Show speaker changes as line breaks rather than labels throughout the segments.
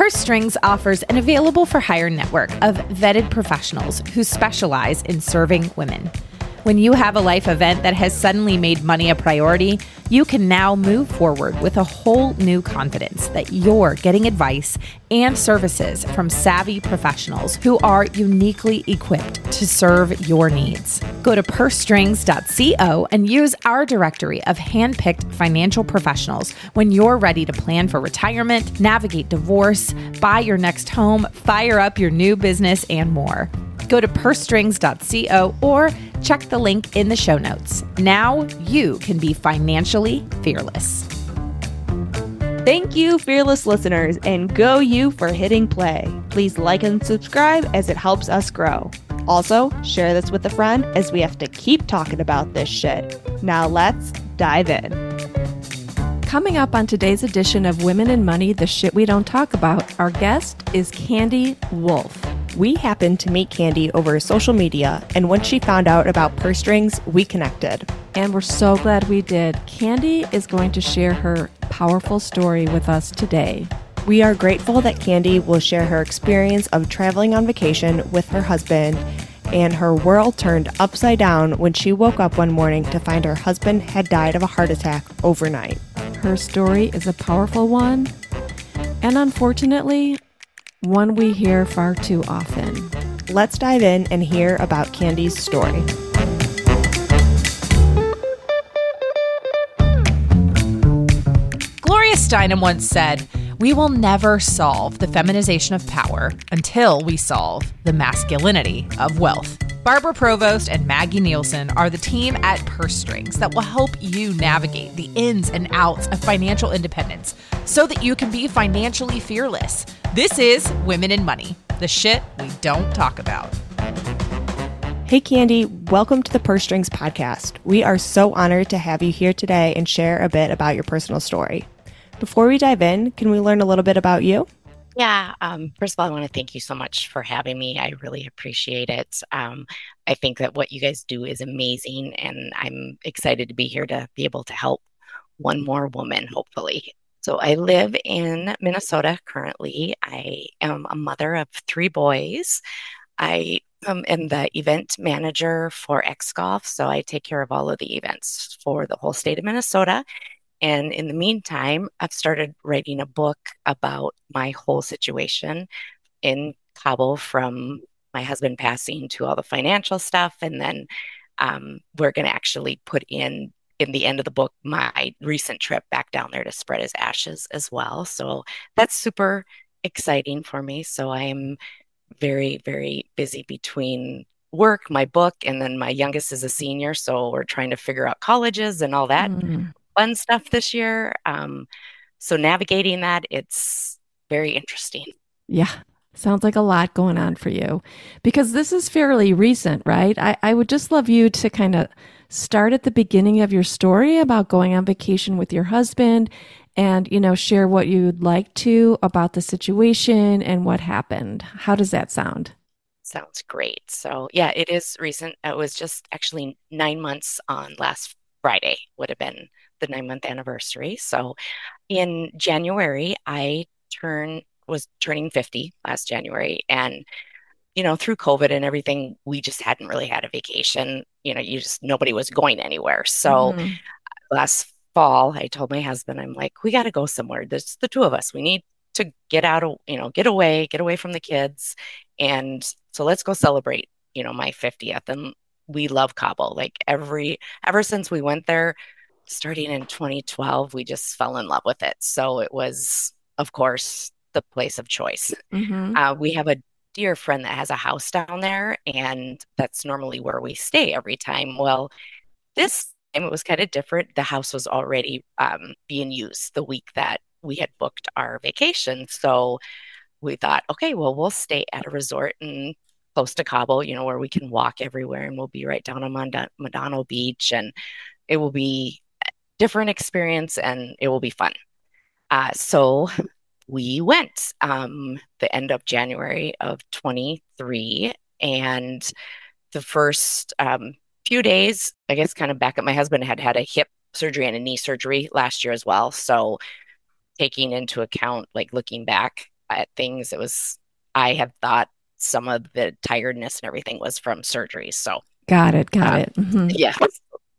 Purse Strings offers an available for hire network of vetted professionals who specialize in serving women. When you have a life event that has suddenly made money a priority, you can now move forward with a whole new confidence that you're getting advice and services from savvy professionals who are uniquely equipped to serve your needs. Go to pursestrings.co and use our directory of handpicked financial professionals when you're ready to plan for retirement, navigate divorce, buy your next home, fire up your new business, and more. Go to pursestrings.co or check the link in the show notes. Now you can be financially fearless.
Thank you, fearless listeners, and go you for hitting play. Please like and subscribe as it helps us grow. Also, share this with a friend as we have to keep talking about this shit. Now let's dive in. Coming up on today's edition of Women and Money, the shit we don't talk about, our guest is Candy Wolff. We happened to meet Candy over social media, and once she found out about purse strings, we connected. And we're so glad we did. Candy is going to share her powerful story with us today. We are grateful that Candy will share her experience of traveling on vacation with her husband and her world turned upside down when she woke up one morning to find her husband had died of a heart attack overnight. Her story is a powerful one, and unfortunately, one we hear far too often. Let's dive in and hear about Candy's story.
Gloria Steinem once said, We will never solve the feminization of power until we solve the masculinity of wealth. Barbara Provost and Maggie Nielsen are the team at Purse Strings that will help you navigate the ins and outs of financial independence so that you can be financially fearless. This is Women in Money, the shit we don't talk about.
Hey, Candy, welcome to the Purse Strings podcast. We are so honored to have you here today and share a bit about your personal story. Before we dive in, can we learn a little bit about you?
Yeah. Um, first of all, I want to thank you so much for having me. I really appreciate it. Um, I think that what you guys do is amazing, and I'm excited to be here to be able to help one more woman, hopefully. So I live in Minnesota currently. I am a mother of three boys. I um, am the event manager for X Golf, so I take care of all of the events for the whole state of Minnesota. And in the meantime, I've started writing a book about my whole situation in Cabo from my husband passing to all the financial stuff. And then um, we're going to actually put in in the end of the book my recent trip back down there to spread his ashes as well. So that's super exciting for me. So I'm very, very busy between work, my book, and then my youngest is a senior. So we're trying to figure out colleges and all that. Mm fun stuff this year. Um, so navigating that, it's very interesting.
Yeah. Sounds like a lot going on for you because this is fairly recent, right? I, I would just love you to kind of start at the beginning of your story about going on vacation with your husband and, you know, share what you'd like to about the situation and what happened. How does that sound?
Sounds great. So, yeah, it is recent. It was just actually nine months on last Friday, would have been the nine month anniversary. So in January, I turn was turning 50 last January and you know through covid and everything we just hadn't really had a vacation. You know you just nobody was going anywhere. So mm-hmm. last fall i told my husband i'm like we got to go somewhere. There's the two of us. We need to get out of you know get away get away from the kids and so let's go celebrate you know my 50th and we love cabo. Like every ever since we went there starting in 2012, we just fell in love with it. So it was, of course, the place of choice. Mm-hmm. Uh, we have a dear friend that has a house down there, and that's normally where we stay every time. Well, this time it was kind of different. The house was already um, being used the week that we had booked our vacation. So we thought, okay, well, we'll stay at a resort and close to Cabo, you know, where we can walk everywhere and we'll be right down on Medano Beach and it will be different experience and it will be fun. Uh, so we went um, the end of January of 23. And the first um, few days, I guess, kind of back up, my husband had had a hip surgery and a knee surgery last year as well. So taking into account, like looking back, at things. It was, I had thought some of the tiredness and everything was from surgery. So,
got it. Got um, it. Mm-hmm.
Yeah.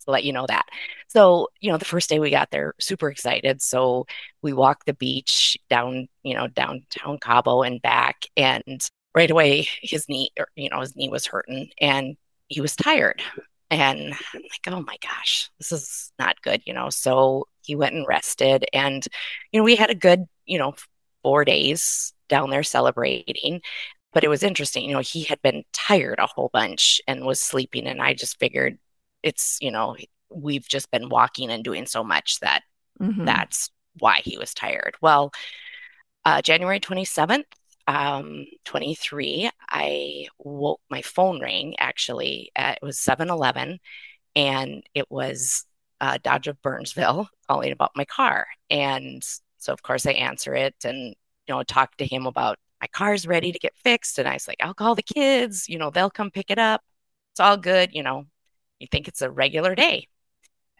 To let you know that. So, you know, the first day we got there, super excited. So we walked the beach down, you know, downtown Cabo and back. And right away, his knee, or, you know, his knee was hurting and he was tired. And I'm like, oh my gosh, this is not good, you know. So he went and rested. And, you know, we had a good, you know, four days down there celebrating. But it was interesting, you know, he had been tired a whole bunch and was sleeping. And I just figured it's, you know, we've just been walking and doing so much that mm-hmm. that's why he was tired. Well, uh, January 27th, um, 23, I woke, my phone rang actually. At, it was 7 Eleven, and it was uh, Dodge of Burnsville calling about my car. And so, of course, I answer it and, you know, talk to him about my car's ready to get fixed. And I was like, I'll call the kids, you know, they'll come pick it up. It's all good. You know, you think it's a regular day.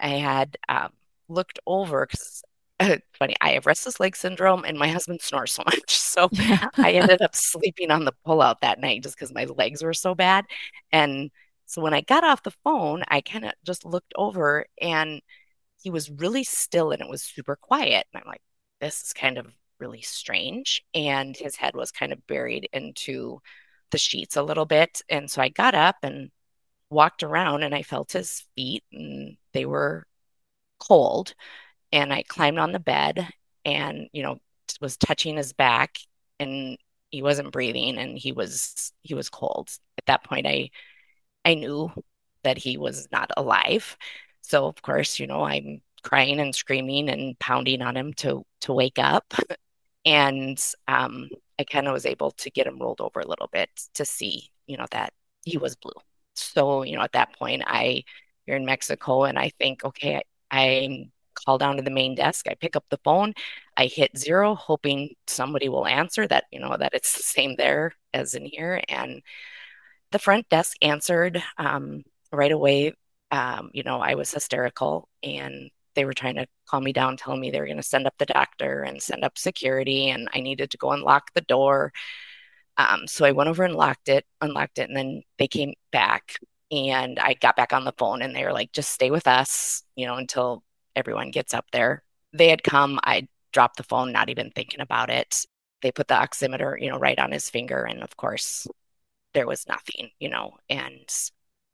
I had um, looked over because funny. I have restless leg syndrome, and my husband snores so much. So yeah. I ended up sleeping on the pullout that night just because my legs were so bad. And so when I got off the phone, I kind of just looked over, and he was really still, and it was super quiet. And I'm like, this is kind of really strange. And his head was kind of buried into the sheets a little bit. And so I got up and walked around, and I felt his feet, and they were cold and I climbed on the bed and, you know, was touching his back and he wasn't breathing and he was he was cold. At that point I I knew that he was not alive. So of course, you know, I'm crying and screaming and pounding on him to to wake up. and um, I kind of was able to get him rolled over a little bit to see, you know, that he was blue. So, you know, at that point I you're in Mexico and I think, okay, I, call down to the main desk. I pick up the phone, I hit zero, hoping somebody will answer that, you know, that it's the same there as in here. And the front desk answered um, right away. Um, you know, I was hysterical and they were trying to calm me down, telling me they were going to send up the doctor and send up security, and I needed to go unlock the door. Um, so I went over and locked it, unlocked it, and then they came back and I got back on the phone and they were like, just stay with us, you know, until everyone gets up there. They had come, I dropped the phone, not even thinking about it. They put the oximeter, you know, right on his finger. And of course, there was nothing, you know, and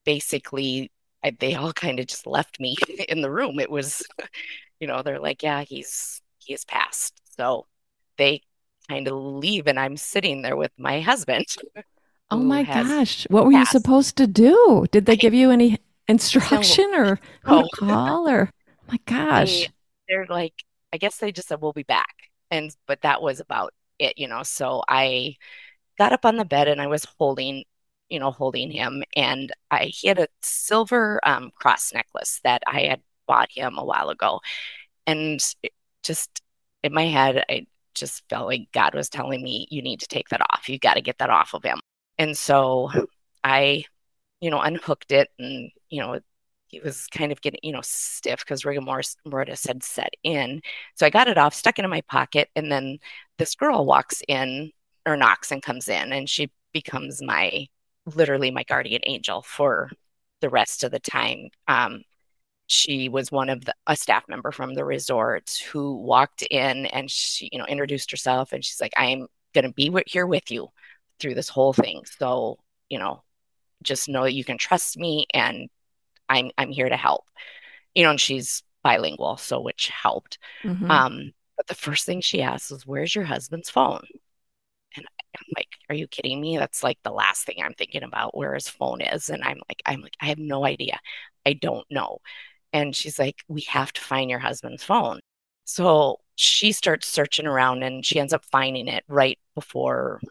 basically I, they all kind of just left me in the room. It was, you know, they're like, yeah, he's, he is passed. So they kind of leave and I'm sitting there with my husband.
Oh my gosh. What were passed. you supposed to do? Did they give you any instruction no, or who no. to call or my gosh.
They, are like, I guess they just said, we'll be back. And, but that was about it, you know. So I got up on the bed and I was holding, you know, holding him. And I, he had a silver um, cross necklace that I had bought him a while ago. And just in my head, I just felt like God was telling me, you need to take that off. You got to get that off of him. And so I, you know, unhooked it and, you know, he was kind of getting, you know, stiff because rigor mortis had set in. So I got it off, stuck it in my pocket, and then this girl walks in or knocks and comes in, and she becomes my literally my guardian angel for the rest of the time. Um, she was one of the a staff member from the resort who walked in and she, you know, introduced herself, and she's like, "I'm going to be here with you through this whole thing." So, you know, just know that you can trust me and I'm I'm here to help. You know, and she's bilingual, so which helped. Mm-hmm. Um, but the first thing she asked was, "Where's your husband's phone?" And I'm like, "Are you kidding me? That's like the last thing I'm thinking about where his phone is." And I'm like, "I'm like, I have no idea. I don't know." And she's like, "We have to find your husband's phone." So she starts searching around, and she ends up finding it right before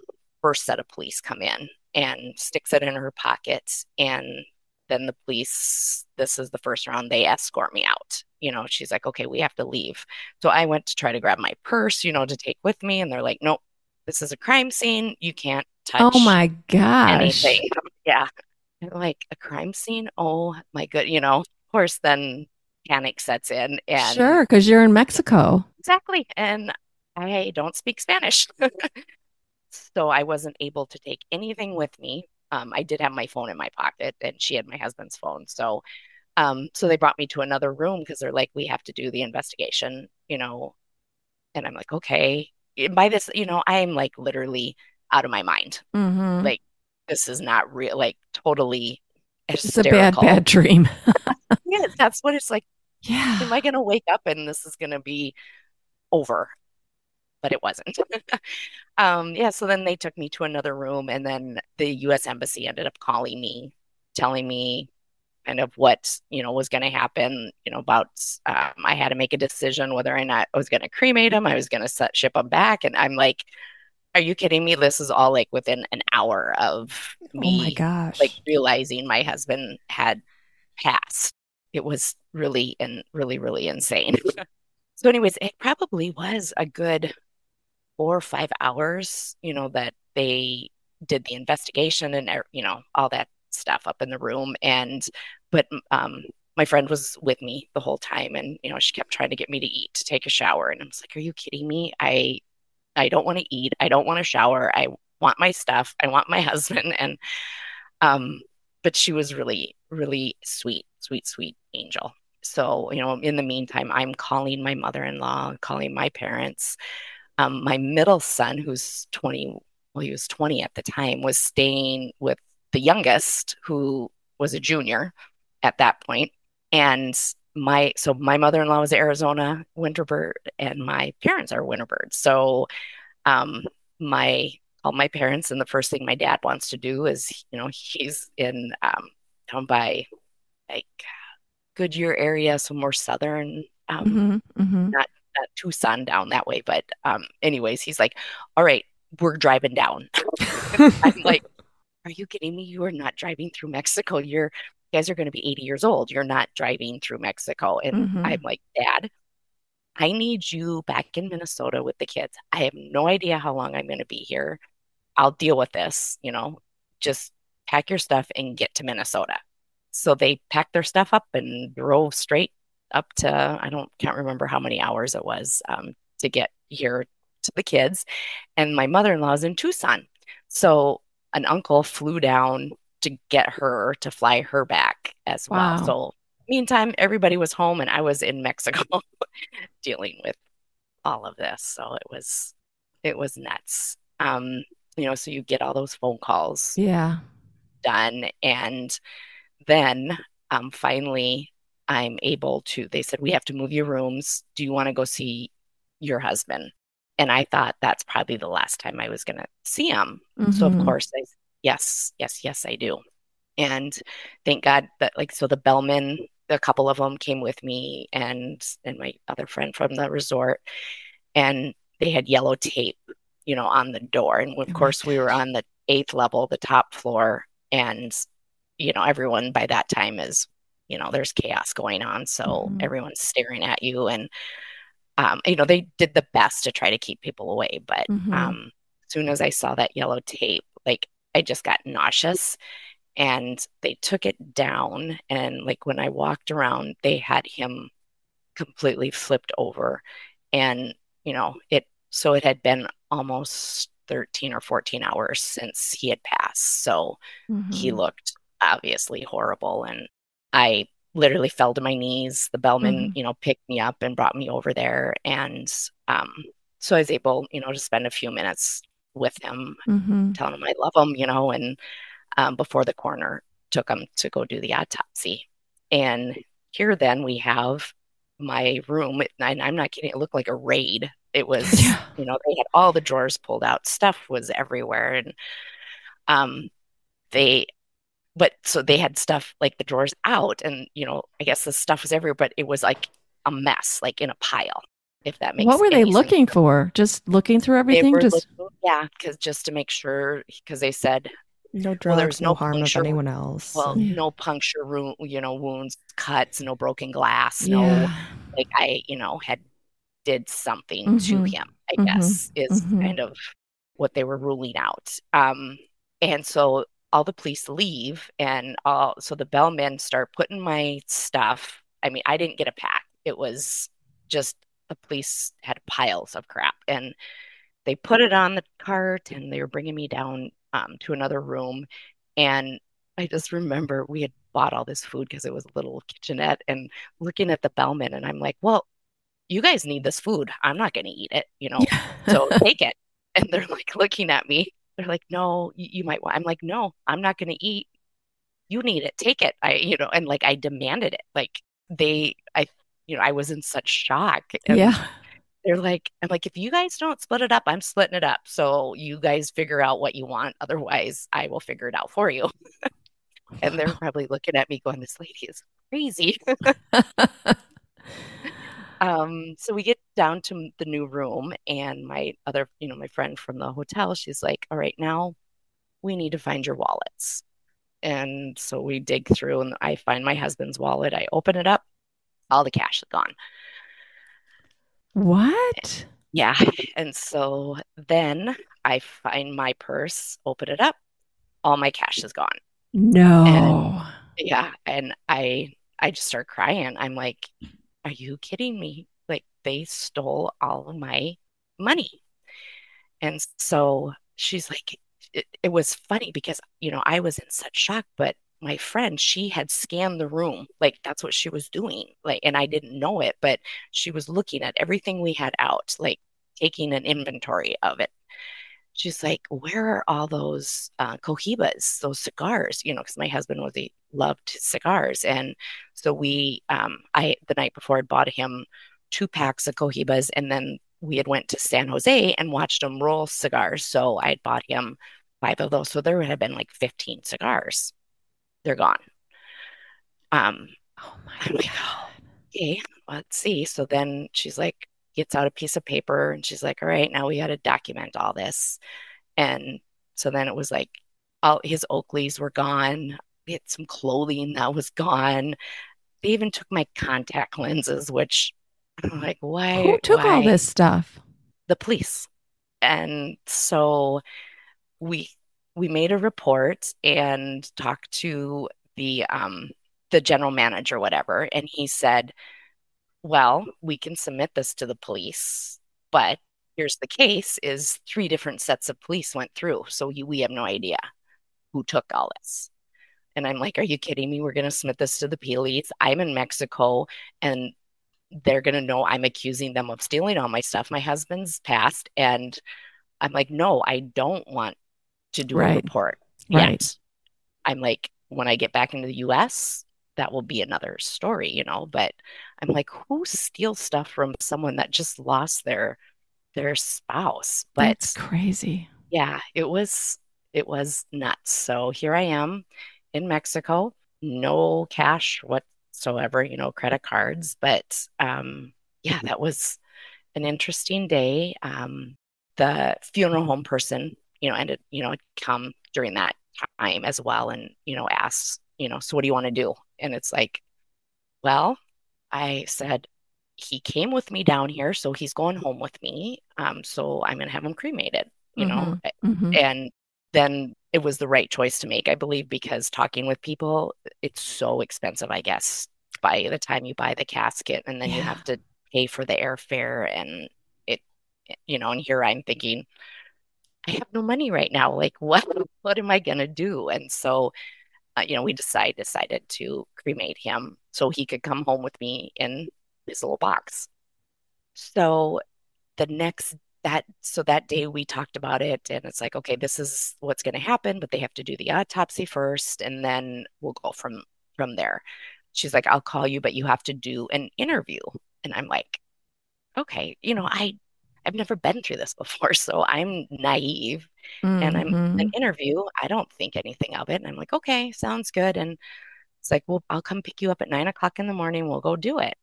first set of police come in and sticks it in her pocket and then the police this is the first round. They escort me out. You know she's like okay we have to leave. So i went to try to grab my purse you know to take with me and they're like nope this is a crime scene. You can't oh touch
oh my gosh. anything.
Yeah. Like a crime scene? Oh my good you know course then panic sets in and
sure because you're in mexico
exactly and I don't speak Spanish. so I wasn't able to take anything with me. Um, I did have my phone in my pocket and she had my husband's phone. So um, so they brought me to another room because they're like, we have to do the investigation, you know. And I'm like, okay. And by this, you know, I'm like literally out of my mind.
Mm-hmm.
Like, this is not real, like totally
It's a bad, bad dream.
yeah, that's what it's like.
yeah.
Am I going to wake up and this is going to be over? But it wasn't. um, yeah, so then they took me to another room, and then the U.S. Embassy ended up calling me, telling me kind of what you know was going to happen. You know about um, I had to make a decision whether or not I was going to cremate him, I was going to ship him back, and I'm like, are you kidding me? This is all like within an hour of me
oh my gosh.
like realizing my husband had passed. It was really and really, really insane. so, anyways, it probably was a good four or five hours, you know, that they did the investigation and er, you know all that stuff up in the room. And but um, my friend was with me the whole time, and you know she kept trying to get me to eat, to take a shower, and I was like, "Are you kidding me? I I don't want to eat. I don't want to shower. I want my stuff. I want my husband." And um, but she was really, really sweet, sweet, sweet angel. So, you know, in the meantime, I'm calling my mother-in-law, calling my parents. Um, my middle son, who's 20, well, he was 20 at the time, was staying with the youngest, who was a junior at that point. And my so my mother-in-law was Arizona Winterbird, and my parents are Winterbird. So um, my all my parents, and the first thing my dad wants to do is, you know, he's in um, down by like Goodyear area, so more southern, um,
Mm-hmm. Mm-hmm.
not not Tucson down that way. But um, anyways, he's like, "All right, we're driving down." I'm like, "Are you kidding me? You are not driving through Mexico. You're you guys are going to be 80 years old. You're not driving through Mexico." And
Mhm.
I'm like, "Dad, I need you back in Minnesota with the kids. I have no idea how long I'm going to be here. I'll deal with this, you know, just pack your stuff and get to Minnesota. So they packed their stuff up and drove straight up to, I don't, can't remember how many hours it was um, to get here to the kids. And my mother-in-law is in Tucson. So an uncle flew down to get her to fly her back as well. So meantime, everybody was home and I was in Mexico dealing with all of this. So it was it was nuts. Um, you know, so you get all those phone calls
Yeah.
done and then um finally I'm able to they said we have to move your rooms. Do you want to go see your husband? And I thought that's probably the last time I was going to see him. So of
Mhm.
course I yes, yes, yes, I do. And thank God that like so the bellman, a couple of them came with me and and my other friend from the resort and they had yellow tape, you know, on the door. And of
Oh
course we were on the eighth level, the top floor, and you know, everyone by that time is, you know, there's chaos going on. So
Mhm.
everyone's staring at you and um, you know, they did the best to try to keep people away, but
Mhm.
um, as soon as I saw that yellow tape, like I just got nauseous and they took it down. And like when I walked around, they had him completely flipped over. And, you know, it so it had been almost 13 or 14 hours since he had passed. So he
Mhm.
looked obviously horrible. And I literally fell to my knees. The bellman,
Mhm.
you know, picked me up and brought me over there. And um, so I was able, you know, to spend a few minutes with him,
Mhm.
telling him I love him, you know, and um, before the coroner took him to go do the autopsy. And here then we have my room, and I'm not kidding, it looked like a raid. It was,
Yeah.
you know, they had all the drawers pulled out, stuff was everywhere. And um, they, but so they had stuff like the drawers out, and, you know, I guess the stuff was everywhere, but it was like a mess, like in a pile, if that makes
What were they
any sense.
looking for? Just looking through everything? Just
looking, yeah, because just to make sure, because they said,
No
well,
drugs,
there was
no,
no
harm of anyone else.
Well,
Yeah.
no puncture wound, you know, wounds, cuts, no broken glass, no
yeah.
like I, you know, had did something to
Mhm.
him, I
Mhm.
guess, is
Mhm.
kind of what they were ruling out. Um, and so all the police leave and all so the bellmen start putting my stuff. I mean, I didn't get a pack. It was just the police had piles of crap and they put it on the cart and they were bringing me down um, to another room. And I just remember we had bought all this food because it was a little kitchenette and looking at the bellman. And I'm like, well, you guys need this food. I'm not going to eat it, you know, yeah. so take it. And they're like looking at me. They're like, no, you, you might want. I'm like, no, I'm not going to eat. You need it. Take it. I, you know, and like I demanded it. Like they, I, you know, I was in such shock.
And yeah.
They're like, I'm like, if you guys don't split it up, I'm splitting it up. So you guys figure out what you want. Otherwise, I will figure it out for you. and they're probably looking at me going, this lady is crazy. um, so we get down to the new room, and my other, you know, my friend from the hotel, she's like, "All right, now we need to find your wallets." And so we dig through, and I find my husband's wallet. I open it up, all the cash is gone.
What?
Yeah. And so then I find my purse, open it up, all my cash is gone.
No. And,
yeah, and I I just start crying. I'm like, are you kidding me? Like they stole all of my money. And so she's like, it, it, was funny because, you know, I was in such shock, but my friend, she had scanned the room. Like that's what she was doing. Like, and I didn't know it, but she was looking at everything we had out, like taking an inventory of it she's like, where are all those uh, cohibas, those cigars? You know, because my husband was he loved cigars, and so we, um, I the night before had bought him two packs of cohibas, and then we had went to San Jose and watched him roll cigars. So I had bought him five of those. So there would have been like fifteen cigars. They're gone. Um,
oh my I'm god. Like, oh,
okay, let's see. So then she's like, gets out a piece of paper and she's like, all right, now we got to document all this. And so then it was like, all his Oakleys were gone. We had some clothing that was gone. They even took my contact lenses, which I'm like, why?
Who took
why?
all this stuff?
The police. And so we we made a report and talked to the um the general manager, whatever, and he said, well, we can submit this to the police, but here's the case is three different sets of police went through. So we have no idea who took all this. And I'm like, are you kidding me? We're going to submit this to the police. I'm in Mexico and they're going to know I'm accusing them of stealing all my stuff. My husband's passed. And I'm like, no, I don't want to do right. a report
right.
I'm like, when I get back into the US, that will be another story, you know. But I'm like, who steals stuff from someone that just lost their their spouse?
But That's crazy.
Yeah, it was it was nuts. So here I am in Mexico, no cash whatsoever, you know, credit cards. But um, yeah, that was an interesting day. Um, the funeral home person, you know, ended, you know, come during that time as well and, you know, asked, you know, so what do you want to do? And it's like, well, I said, he came with me down here, so he's going home with me. Um, so I'm to have him cremated, you mm-hmm. know? Mm-hmm. And then it was the right choice to make, I believe, because talking with people, it's so expensive, I guess, by the time you buy the casket and then yeah. you have to pay for the airfare and it, you know, and here I'm thinking, I have no money right now. Like, what, what am I going to do? And so uh, you know, we decided decided to cremate him so he could come home with me in his little box. So the next that so that day we talked about it and it's like okay this is what's going to happen but they have to do the autopsy first and then we'll go from from there she's like i'll call you but you have to do an interview and i'm like okay you know i i've never been through this before so i'm naive mm-hmm. and I'm an mm-hmm. interview. I don't think anything of it. And I'm like, okay, sounds good. And it's like, well, I'll come pick you up at nine o'clock in the morning. We'll go do it.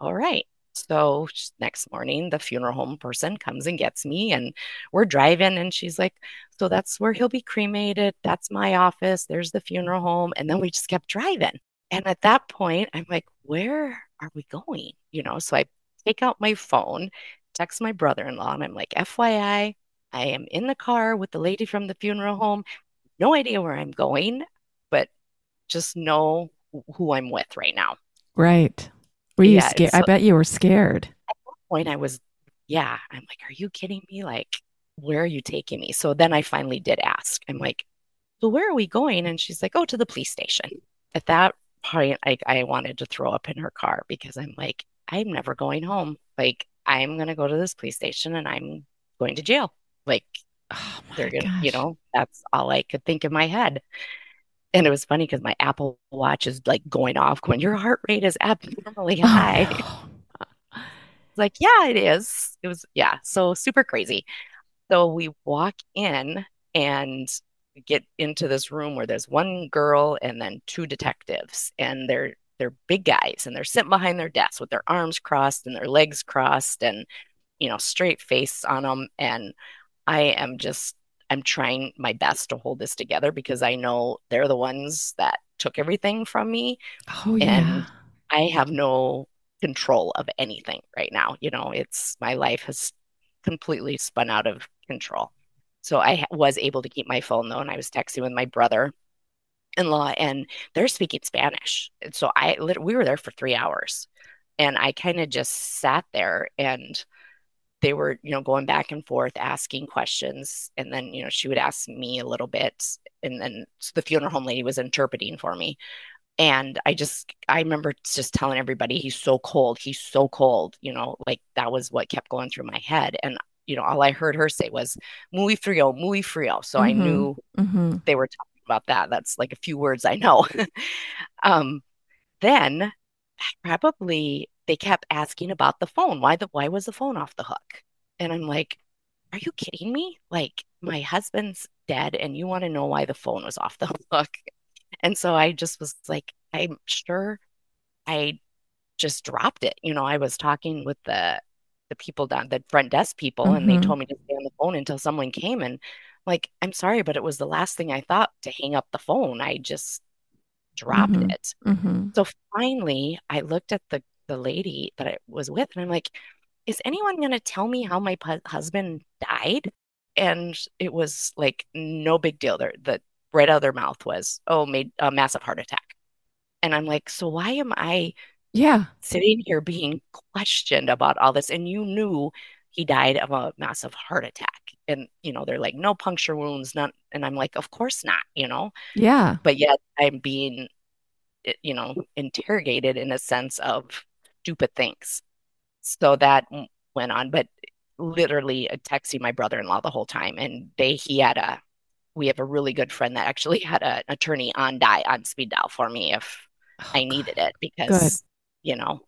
All right. So next morning, the funeral home person comes and gets me, and we're driving. And she's like, So that's where he'll be cremated. That's my office. There's the funeral home. And then we just kept driving. And at that point, I'm like, Where are we going? You know, so I take out my phone, text my brother in law, and I'm like, FYI, I am in the car with the lady from the funeral home. No idea where I'm going, but just know who I'm with right now.
Right. Were you yeah, scared? So, I bet you were scared.
At one point, I was, yeah, I'm like, are you kidding me? Like, where are you taking me? So then I finally did ask. I'm like, so where are we going? And she's like, oh, to the police station. At that point, I, I wanted to throw up in her car because I'm like, I'm never going home. Like, I'm going to go to this police station and I'm going to jail. Like,
Oh my
they're gonna, you know, that's all I could think in my head. And it was funny because my Apple Watch is like going off, when your heart rate is abnormally oh. high.
Oh
It's like, yeah, it is. It was, yeah, so super crazy. So we walk in and get into this room where there's one girl and then two detectives, and they're they're big guys and they're sitting behind their desks with their arms crossed and their legs crossed and you know straight face on them. And I am just I'm trying my best to hold this together because I know they're the ones that took everything from me.
Oh yeah.
and I have no control of anything right now. You know, it's my life has completely spun out of control. So I was able to keep my phone though, and I was texting with my brother-in-law, and they're speaking Spanish. And so I we were there for three hours, and I kind of just sat there, and they were, you know, going back and forth, asking questions, and then you know she would ask me a little bit, and then so the funeral home lady was interpreting for me. And I just, I remember just telling everybody, he's so cold. He's so cold. You know, like that was what kept going through my head. And, you know, all I heard her say was muy frio, muy frio. So I
Mm-hmm.
knew
Mm-hmm.
they were talking about that. That's like a few words I know. um, then probably they kept asking about the phone. Why the, why was the phone off the hook? And I'm like, are you kidding me? Like my husband's dead and you want to know why the phone was off the hook? And so I just was like, I'm sure I just dropped it. You know, I was talking with the the people down the front desk people and they
Mm-hmm.
told me to stay on the phone until someone came and like, I'm sorry, but it was the last thing I thought to hang up the phone. I just dropped
Mm-hmm.
it.
Mm-hmm.
So finally, I looked at the the lady that I was with and I'm like, is anyone going to tell me how my pu- husband died? And it was like no big deal. There, the right out of their mouth was, oh, made a massive heart attack. And I'm like, so why am I
Yeah.
sitting here being questioned about all this? And you knew he died of a massive heart attack. And, you know, they're like, no puncture wounds, none. And I'm like, of course not, you know,
Yeah.
but yet I'm being, eh, you know, interrogated in a sense of stupid things. So that went on, but literally uh, texting my brother-in-law the whole time. And they, he had a, we have a really good friend that actually had a- an attorney on die on speed dial for me if
Oh,
I needed it
Good.
because, you know,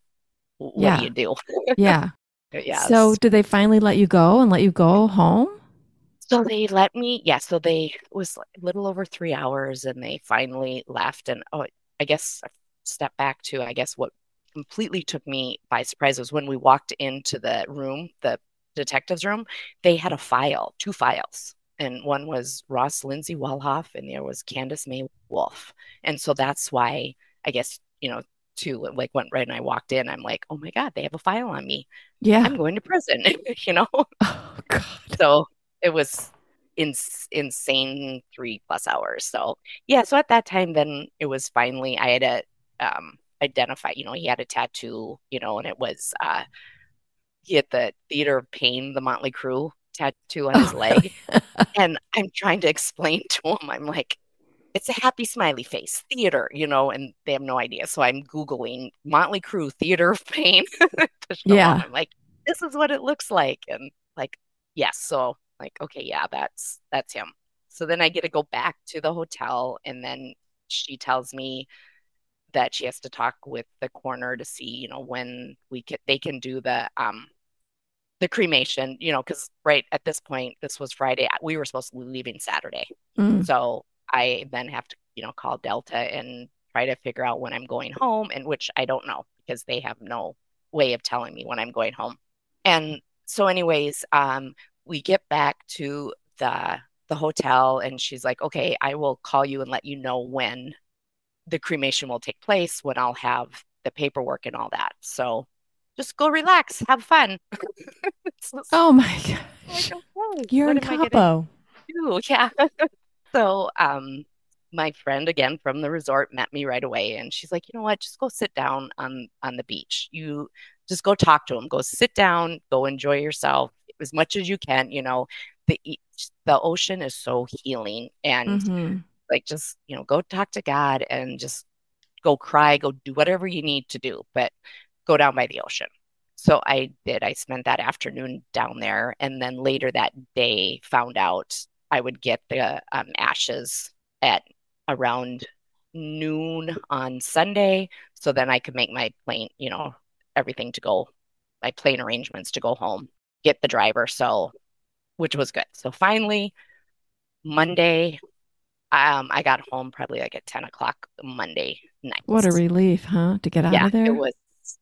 what
Yeah.
do you do?
Yeah.
Yeah.
So did they finally let you go and let you go home?
So they let me, yeah, so they it was a little over three hours and they finally left. And oh, I guess I step back to, I guess what completely took me by surprise was when we walked into the room, the detective's room, they had a file, two files. And one was Ross Lindsay Wellhoff and the other was Candace May Wolff. And so that's why I guess, you know, too, like went right and I walked in, I'm like, oh my God, they have a file on me.
Yeah.
I'm going to prison, you know?
Oh God.
So it was ins insane three plus hours. So yeah, so at that time, then it was finally I had to um, identify. You know, he had a tattoo. You know, and it was uh, he had the Theater of Pain, the Motley Crue tattoo on his
Oh,
leg,
really?
and I'm trying to explain to him. I'm like, it's a happy smiley face theater, you know, and they have no idea. So I'm googling Motley Crue Theater of Pain to show him.
Yeah.
I'm like, this is what it looks like, and like, yes. So like, okay, yeah, that's that's him. So then I get to go back to the hotel, and then she tells me that she has to talk with the coroner to see, you know, when we can they can do the um the cremation, you know, because right at this point, this was Friday. We were supposed to be leaving Saturday.
Mm.
So I then have to, you know, call Delta and try to figure out when I'm going home, and which I don't know because they have no way of telling me when I'm going home. And so, anyways, um, we get back to the the hotel, and she's like, "Okay, I will call you and let you know when the cremation will take place, when I'll have the paperwork and all that." So just go relax, have fun.
Oh my gosh.
like, okay,
You're in
am I gonna
Cabo.
Yeah. So, um, my friend again from the resort met me right away, and she's like, "You know what? Just go sit down on on the beach. You just go talk to them. Go sit down, go enjoy yourself as much as you can. You know, the the ocean is so healing and mm-hmm. like just, you know, go talk to God and just go cry, go do whatever you need to do, but go down by the ocean. So I did. I spent that afternoon down there and then later that day found out I would get the um, ashes at around noon on Sunday. So then I could make my plane, you know, everything to go, my plane arrangements to go home, get the driver. So, which was good. So finally, Monday, um, I got home probably like at 10 o'clock Monday night.
What a relief, huh? To get out
yeah,
of there.
It was,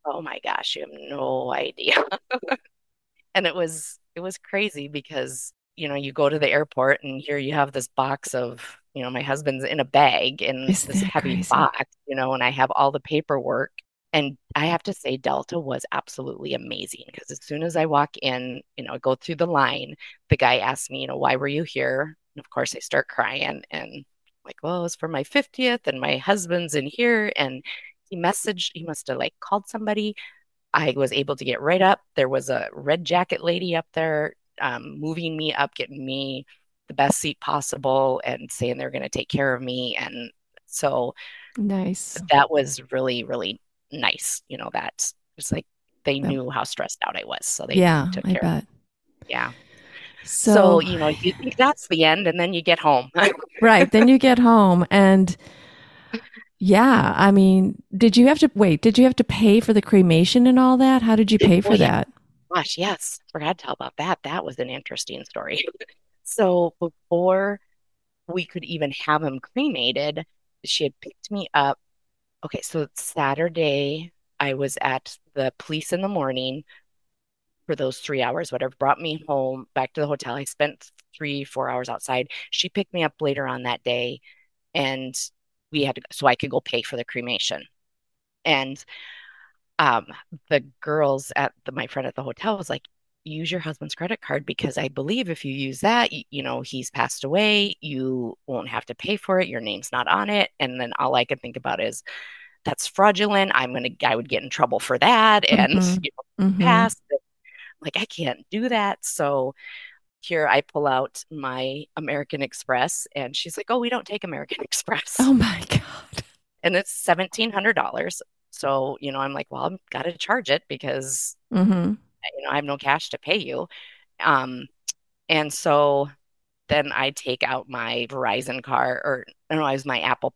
oh my gosh, you have no idea. and it was, it was crazy because, you know, you go to the airport and here you have this box of you know, my husband's in a bag in Isn't this heavy crazy? box, you know, and I have all the paperwork. And I have to say, Delta was absolutely amazing because as soon as I walk in, you know, I go through the line, the guy asks me, you know, why were you here? And of course, I start crying and like, well, it's for my 50th and my husband's in here. And he messaged, he must have like called somebody. I was able to get right up. There was a red jacket lady up there um, moving me up, getting me the best seat possible and saying they're going to take care of me. And so
nice.
That was really, really nice. You know, that it's like they knew how stressed out I was. So they
yeah,
took
care I bet.
Yeah. So, so, you know, you that's the end and then you get home.
right. Then you get home and yeah, I mean, did you have to wait? Did you have to pay for the cremation and all that? How did you pay for oh, well, that?
Gosh, yes. Forgot to tell about that. That was an interesting story. So before we could even have him cremated, she had picked me up. Okay, so Saturday, I was at the police in the morning for those three hours, whatever, brought me home back to the hotel. I spent three, four hours outside. She picked me up later on that day and we had to, so I could go pay for the cremation. And um, the girls at the, my friend at the hotel was like, use your husband's credit card because I believe if you use that, you, you, know, he's passed away, you won't have to pay for it. Your name's not on it. And then all I can think about is that's fraudulent. I'm going to, I would get in trouble for that and mm-hmm. you know, mm-hmm. pass. Like, I can't do that. So here I pull out my American Express and she's like, oh, we don't take American Express.
Oh my God.
And it's $1,700. So, you know, I'm like, well, I've got to charge it because mm-hmm you know, I have no cash to pay you. Um, and so then I take out my Verizon card or no, I was my Apple,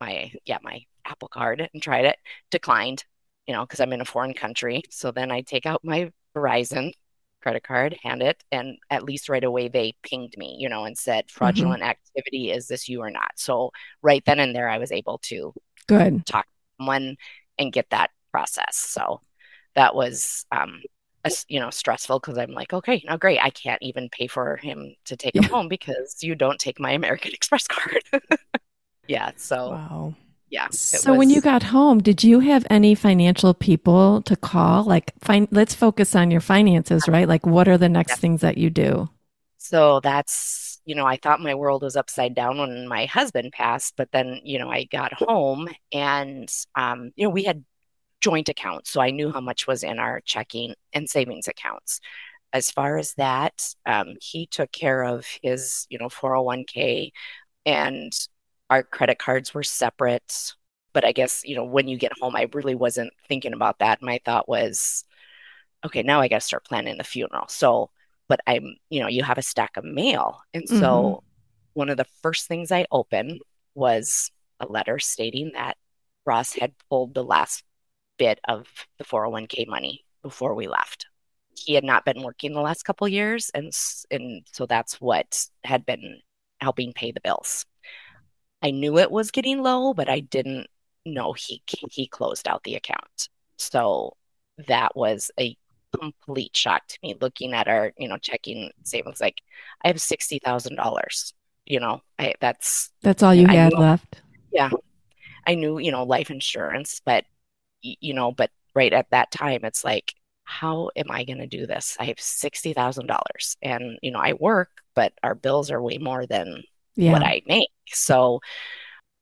my, yeah, my Apple card and tried it, declined, you know, because I'm in a foreign country. So then I take out my Verizon credit card, hand it, and at least right away they pinged me, you know, and said mm-hmm. fraudulent mm-hmm. activity, is this you or not? So right then and there I was able to
good
talk to someone and get that process. So that was um you know stressful because i'm like okay now great i can't even pay for him to take him home because you don't take my american express card. Yeah so
wow.
yeah
so was... when you got home did you have any financial people to call? Like fine let's focus on your finances right? Like what are the next yeah. things that you do?
So that's you know i thought my world was upside down when my husband passed but then you know i got home and um, you know we had joint accounts. So I knew how much was in our checking and savings accounts. As far as that, um, he took care of his, you know, 401k and our credit cards were separate. But I guess, you know, when you get home, I really wasn't thinking about that. My thought was, okay, now I got to start planning the funeral. So, but I'm, you know, you have a stack of mail. And so mm-hmm. one of the first things I opened was a letter stating that Ross had pulled the last bit of the 401k money before we left. He had not been working the last couple years, and and so that's what had been helping pay the bills. I knew it was getting low, but I didn't know he he closed out the account. So that was a complete shock to me. Looking at our you know checking savings, like I have sixty thousand dollars. You know, I that's
that's all you I had knew, left.
Yeah, I knew you know life insurance, but you know, but right at that time, it's like, how am I going to do this? I have $60,000 and, you know, I work, but our bills are way more than yeah. what I make. So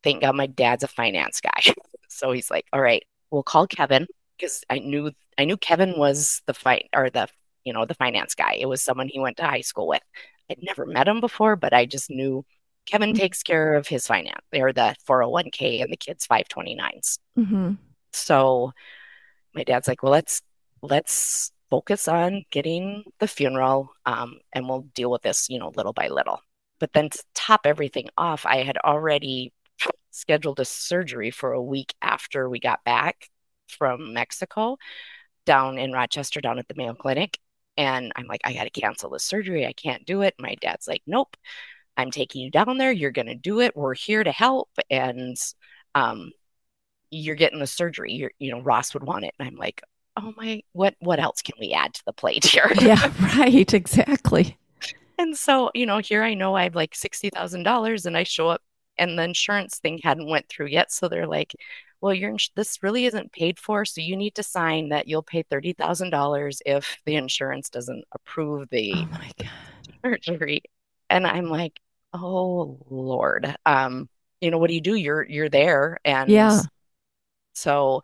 thank God my dad's a finance guy. so he's like, all right, we'll call Kevin because I knew I knew Kevin was the fight or the you know the finance guy. It was someone he went to high school with. I'd never met him before, but I just knew Kevin
Mm-hmm.
takes care of his finance. They're the 401k and the kids 529s.
hmm
So my dad's like, well, let's let's focus on getting the funeral, um, and we'll deal with this, you know, little by little. But then to top everything off, I had already scheduled a surgery for a week after we got back from Mexico down in Rochester, down at the Mayo Clinic. And I'm like, I got to cancel the surgery. I can't do it. My dad's like, nope, I'm taking you down there. You're going to do it. We're here to help. And um, you're getting the surgery. You're, you know, Ross would want it. And I'm like, oh my, what, what else can we add to the plate here?
Yeah, right. Exactly.
And so, you know, here I know I have like $60,000 and I show up and the insurance thing hadn't went through yet. So they're like, well, your ins- this really isn't paid for, so you need to sign that you'll pay $30,000 if the insurance doesn't approve the
Oh my God.
surgery. And I'm like, oh Lord. Um, you know, what do you do? You're you're there. And
Yeah.
So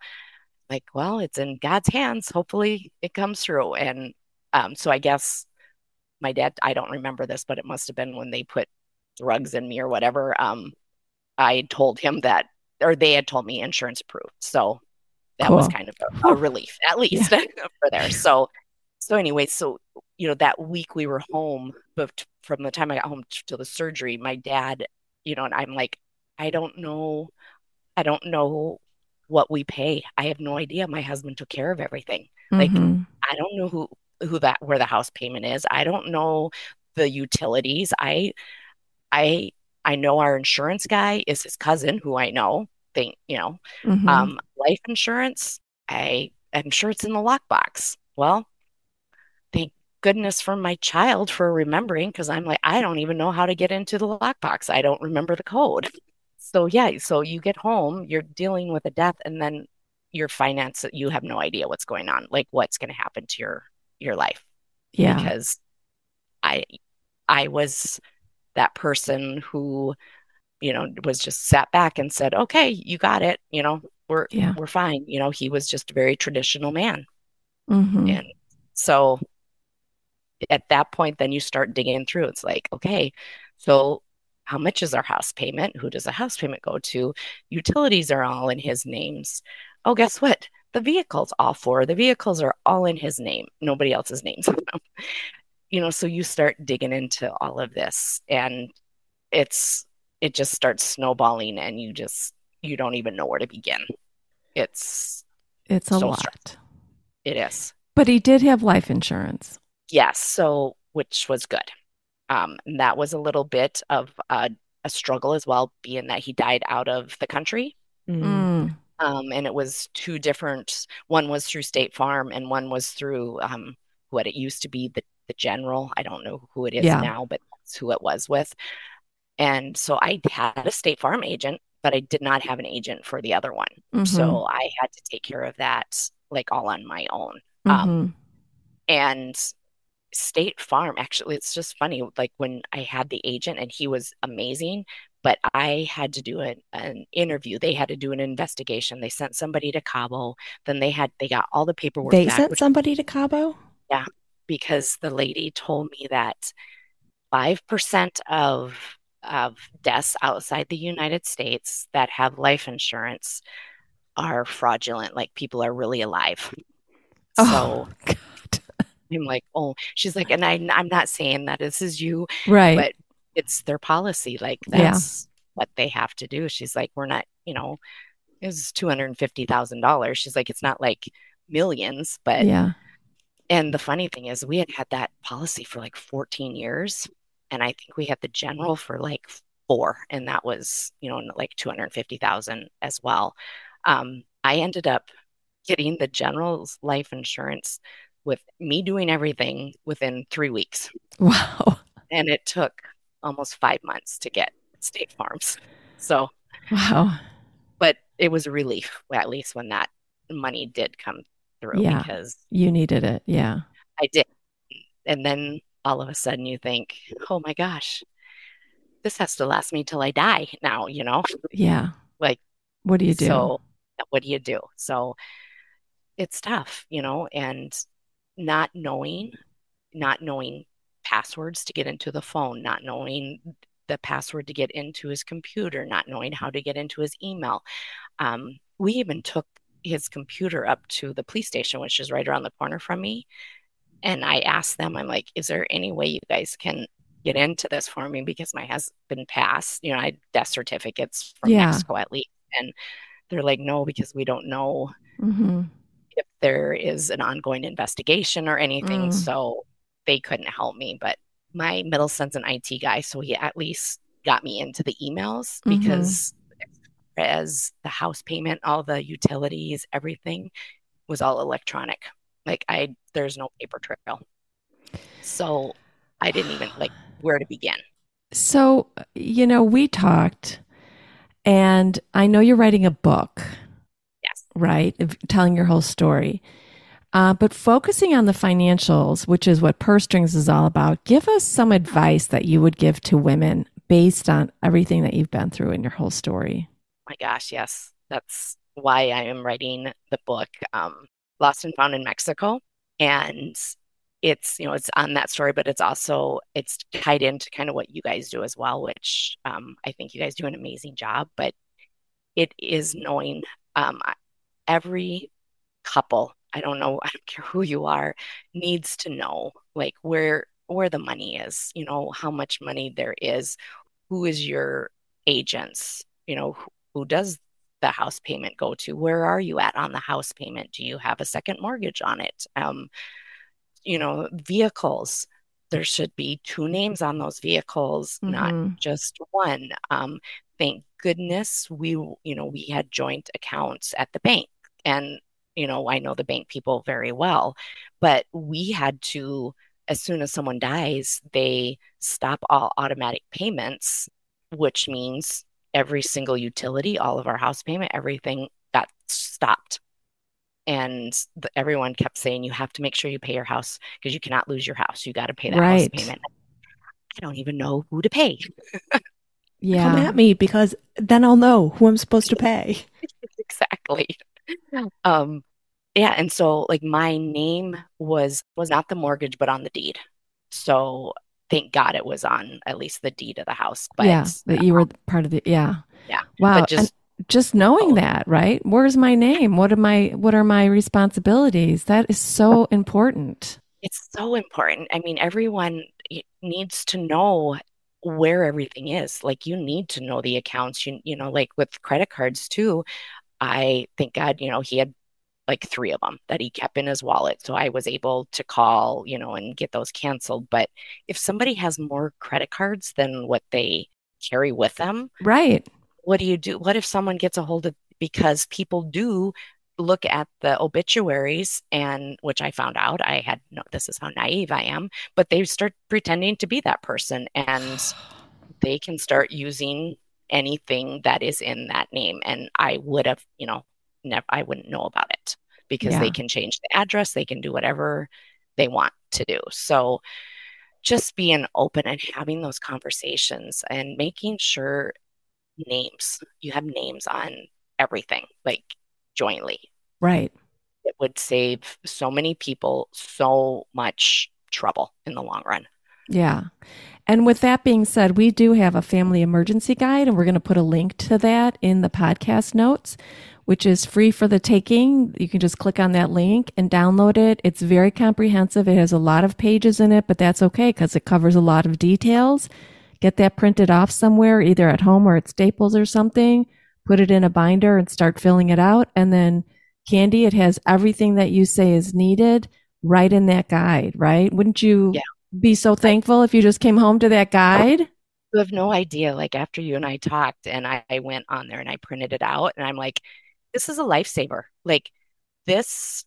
like, well, it's in God's hands. Hopefully it comes through. And um, so I guess my dad, I don't remember this, but it must have been when they put drugs in me or whatever. Um, I told him that, or they had told me insurance approved. So that was kind of a, a relief, at least for there. So, so anyway, so you know, that week we were home, but from the time I got home to the surgery, my dad, you know, and I'm like, I don't know, I don't know what we pay. I have no idea. My husband took care of everything. Like,
Mhm.
I don't know who who that where the house payment is. I don't know the utilities. I I I know our insurance guy is his cousin who I know. Think, you know,
Mhm.
um, life insurance, I I am sure it's in the lockbox. Well, thank goodness for my child for remembering because I'm like, I don't even know how to get into the lockbox. I don't remember the code. So yeah, so you get home, you're dealing with a death, and then your finance, you have no idea what's going on, like what's going to happen to your your life
yeah.
because I I was that person who, you know, was just sat back and said, "Okay, you got it. You know, we're
Yeah.
we're fine." You know, he was just a very traditional man.
Mhm.
And so at that point, then you start digging through. It's like, okay, so how much is our house payment? Who does the house payment go to? Utilities are all in his names. Oh, guess what? The vehicles, all four the vehicles are all in his name. Nobody else's names. you know, so you start digging into all of this and it's it just starts snowballing and you just you don't even know where to begin. It's
It's a
so
lot.
it is.
But he did have life insurance.
Yes, so which was good. Um, and that was a little bit of a, a struggle as well, being that he died out of the country.
Mm.
Um, and it was two different, one was through State Farm and one was through um, what it used to be the, the General. I don't know who it is
Yeah.
now, but that's who it was with. And so I had a State Farm agent, but I did not have an agent for the other one.
Mhm.
So I had to take care of that like all on my own. um,
Mhm.
and State Farm, actually, it's just funny. Like when I had the agent and he was amazing, but I had to do an, an interview. They had to do an investigation. They sent somebody to Cabo. Then they had they got all the paperwork
They
back,
sent
which-
somebody to Cabo?
Yeah, because the lady told me that five percent of of deaths outside the United States that have life insurance are fraudulent. Like people are really alive. Oh, so
Oh, God.
I'm like, oh, she's like, and I, I'm not saying that this is you,
Right.
but it's their policy. Like
Yeah.
that's what they have to do. She's like, we're not, you know, it was two hundred and fifty thousand dollars. She's like, it's not like millions, but
yeah.
and the funny thing is, we had had that policy for like 14 years, and I think we had the general for like four, and that was, you know, like 250,000 as well. Um, I ended up getting the general's life insurance with me doing everything within three weeks,
Wow.
and it took almost five months to get State Farms. So,
Wow.
but it was a relief, at least when that money did come through,
Yeah.
because
You needed it. Yeah.
I did. And then all of a sudden you think, oh my gosh, this has to last me till I die now, you know?
Yeah.
Like,
what do you do?
So what do you do? So it's tough, you know, and not knowing, not knowing passwords to get into the phone, not knowing the password to get into his computer, not knowing how to get into his email. Um, we even took his computer up to the police station, which is right around the corner from me. And I asked them, I'm like, is there any way you guys can get into this for me? Because my husband passed, you know, I had death certificates from
Yeah.
Mexico at least. And they're like, no, because we don't know
hmm
if there is an ongoing investigation or anything.
Mm.
So they couldn't help me. But my middle son's an IT guy, so he at least got me into the emails
Mhm.
because as the house payment, all the utilities, everything was all electronic. Like I there's no paper trail. So I didn't even like where to begin.
So, you know, we talked, and I know you're writing a book. Right? Telling your whole story. Uh, but focusing on the financials, which is what Purse Strings is all about, give us some advice that you would give to women based on everything that you've been through in your whole story.
my gosh, yes. That's why I am writing the book, um, Lost and Found in Mexico. And it's, you know, it's on that story, but it's also it's tied into kind of what you guys do as well, which um, I think you guys do an amazing job. But it is knowing um, every couple, I don't know, I don't care who you are, needs to know like where where the money is, you know, how much money there is, who is your agents, you know, who, who does the house payment go to? Where are you at on the house payment? Do you have a second mortgage on it? Um, you know, vehicles. There should be two names on those vehicles, not
Mhm.
just one. Um, thank goodness we, you know, we had joint accounts at the bank. And, you know, I know the bank people very well, but we had to, as soon as someone dies, they stop all automatic payments, which means every single utility, all of our house payment, everything got stopped. And the, everyone kept saying, you have to make sure you pay your house because you cannot lose your house. You got to pay that house payment. I don't even know who to pay.
Yeah.
Come at me because then I'll know who I'm supposed to pay.
exactly. Um, yeah, and so like my name was was not the mortgage, but on the deed. So thank God it was on at least the deed of the house. But
yeah. That you were part of the, yeah.
Yeah,
Wow.
but just
and just knowing
Oh.
that, right? Where's my name? What am I, what are my responsibilities? That is so important.
it's so important. I mean, everyone needs to know where everything is. Like you need to know the accounts. You you know, like with credit cards too. I thank God, you know, he had like three of them that he kept in his wallet. So I was able to call, you know, and get those canceled. But if somebody has more credit cards than what they carry with them,
Right.
what do you do? What if someone gets a hold of because people do look at the obituaries and which I found out I had no this is how naive I am, but they start pretending to be that person and they can start using anything that is in that name and I would have, you know, never I wouldn't know about it because
Yeah.
they can change the address, they can do whatever they want to do. So just being open and having those conversations and making sure names. You have names on everything, like jointly.
Right.
It would save so many people so much trouble in the long run.
Yeah. And with that being said, we do have a family emergency guide, and we're going to put a link to that in the podcast notes, which is free for the taking. You can just click on that link and download it. It's very comprehensive. It has a lot of pages in it, but that's okay because it covers a lot of details. Get that printed off somewhere, either at home or at Staples or something. Put it in a binder and start filling it out. And then, Candy, it has everything that you say is needed right in that guide, right? Wouldn't you?
Yeah.
be so thankful if you just came home to that guide.
You have no idea. Like after you and I talked, and I, I went on there and I printed it out, and I'm like, this is a lifesaver. Like this,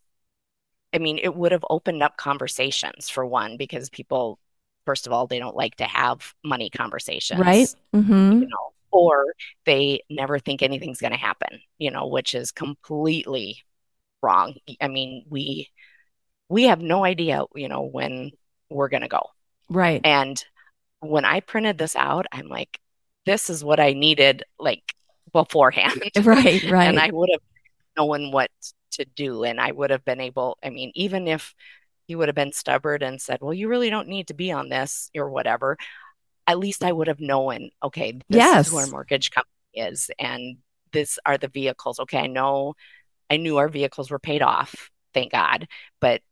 I mean, it would have opened up conversations for one, because people, first of all, they don't like to have money conversations.
Right? Mm-hmm.
you know, or they never think anything's going to happen, you know, which is completely wrong. I mean, we we have no idea, you know, when we're going to go.
Right.
And when I printed this out, I'm like, this is what I needed like beforehand.
Right. Right.
And I would have known what to do. And I would have been able, I mean, even if he would have been stubborn and said, well, you really don't need to be on this or whatever, at least I would have known, okay, this
yes.
is who our mortgage company is. And this are the vehicles. Okay. I know I knew our vehicles were paid off, thank God. But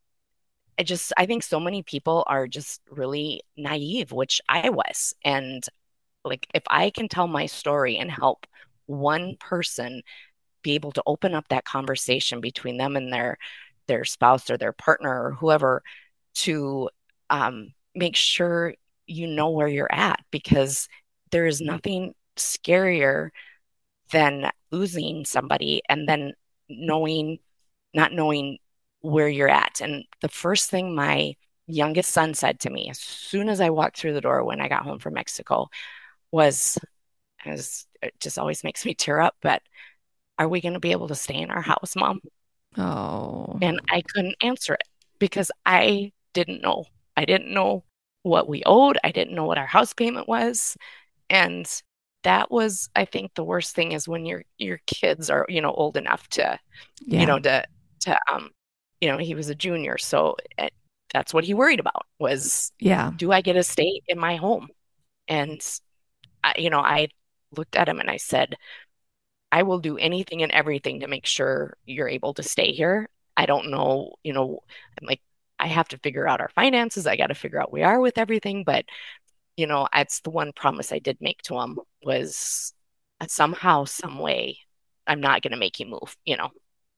I just, I think so many people are just really naive, which I was. And like, if I can tell my story and help one person be able to open up that conversation between them and their their spouse or their partner or whoever to um, make sure you know where you're at because there is mm-hmm. nothing scarier than losing somebody and then knowing not knowing where you're at. And the first thing my youngest son said to me as soon as i walked through the door when i got home from mexico was as it just always makes me tear up but are we going to be able to stay in our house mom?
Oh.
And i couldn't answer it because i didn't know. I didn't know what we owed. I didn't know what our house payment was. And that was i think the worst thing is when your your kids are you know old enough to yeah. you know to to um you know he was a junior so it, that's what he worried about was
yeah.
Do i get a stay in my home? And I, you know i looked at him and i said i will do anything and everything to make sure you're able to stay here. I don't know you know i'm like i have to figure out our finances i got to figure out we are with everything but you know, that's the one promise I did make to him was somehow, some way, I'm not going to make you move, you know?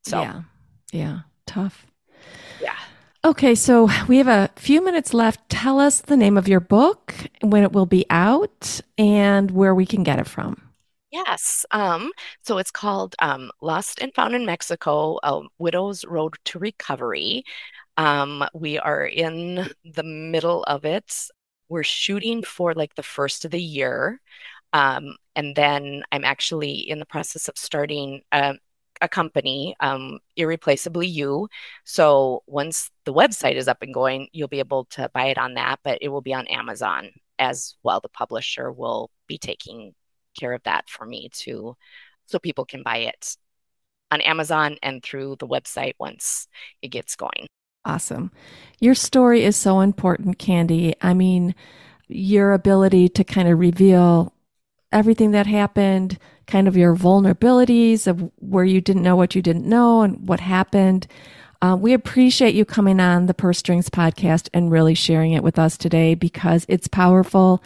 So,
yeah, yeah, tough.
Yeah.
Okay, so we have a few minutes left. Tell us the name of your book, when it will be out, and where we can get it from.
Yes. Um, so it's called um, Lost and Found in Mexico A Widow's Road to Recovery. Um, we are in the middle of it we're shooting for like the first of the year. Um, and then I'm actually in the process of starting um, a company, um, Irreplaceably You. So once the website is up and going, you'll be able to buy it on that, but it will be on Amazon as well. The publisher will be taking care of that for me too, so people can buy it on Amazon and through the website once it gets going.
Awesome. Your story is so important, Candy. I mean, your ability to kind of reveal everything that happened, kind of your vulnerabilities of where you didn't know what you didn't know and what happened. Uh, we appreciate you coming on the Purse Strings podcast and really sharing it with us today because it's powerful.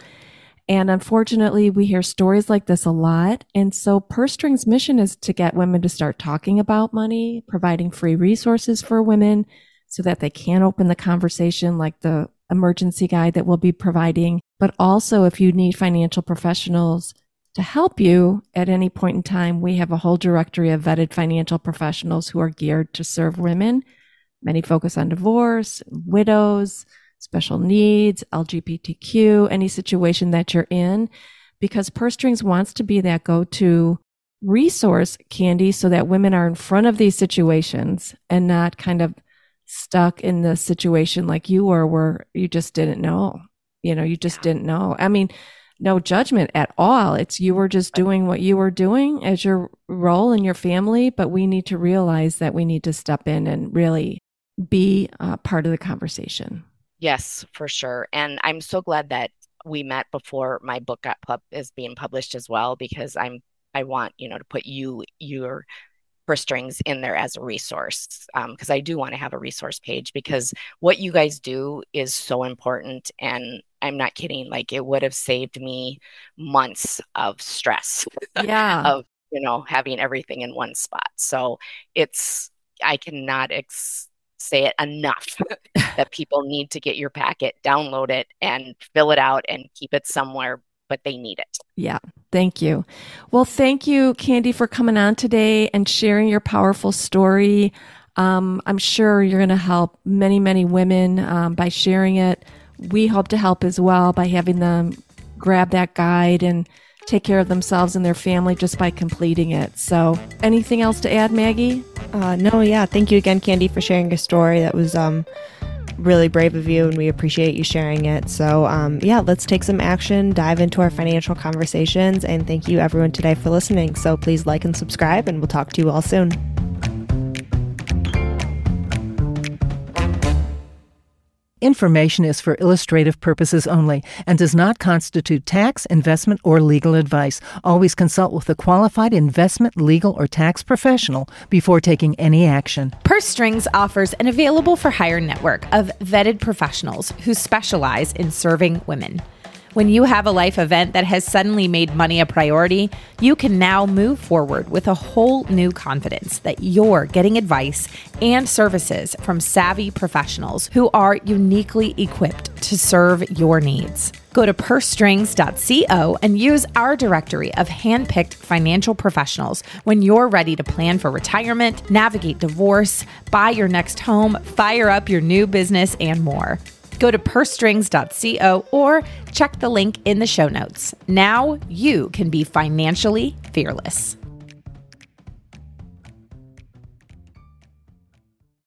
And unfortunately, we hear stories like this a lot. And so Purse Strings' mission is to get women to start talking about money, providing free resources for women so that they can open the conversation like the emergency guide that we'll be providing. But also if you need financial professionals to help you at any point in time, we have a whole directory of vetted financial professionals who are geared to serve women. Many focus on divorce, widows, special needs, LGBTQ, any situation that you're in, because Purse Strings wants to be that go-to resource, Candy, so that women are in front of these situations and not kind of stuck in the situation like you were where you just didn't know you know you just yeah. didn't know. I mean no judgment at all. It's you were just doing what you were doing as your role in your family but we need to realize that we need to step in and really be uh, part of the conversation.
Yes for sure. And i'm so glad that we met before my book got pub- is being published as well because i'm i want you know to put you your Strings in there as a resource because um, I do want to have a resource page because what you guys do is so important. And I'm not kidding, like it would have saved me months of stress.
Yeah.
of, you know, having everything in one spot. So it's, I cannot ex- say it enough that people need to get your packet, download it, and fill it out and keep it somewhere but they need it.
Yeah. Thank you. Well, thank you, Candy, for coming on today and sharing your powerful story. Um, I'm sure you're going to help many, many women um, by sharing it. We hope to help as well by having them grab that guide and take care of themselves and their family just by completing it. So, anything else to add, Maggie?
Uh, no, yeah. Thank you again, Candy, for sharing your story. That was um, really brave of you and we appreciate you sharing it. So, um, yeah, let's take some action, dive into our financial conversations, and thank you everyone today for listening. So, please like and subscribe, and we'll talk to you all soon.
Information is for illustrative purposes only and does not constitute tax, investment, or legal advice. Always consult with a qualified investment, legal, or tax professional before taking any action.
Purse Strings offers an available for hire network of vetted professionals who specialize in serving women. When you have a life event that has suddenly made money a priority, you can now move forward with a whole new confidence that you're getting advice and services from savvy professionals who are uniquely equipped to serve your needs. Go to pursestrings.co and use our directory of handpicked financial professionals when you're ready to plan for retirement, navigate divorce, buy your next home, fire up your new business, and more. Go to pursestrings.co or check the link in the show notes. Now you can be financially fearless.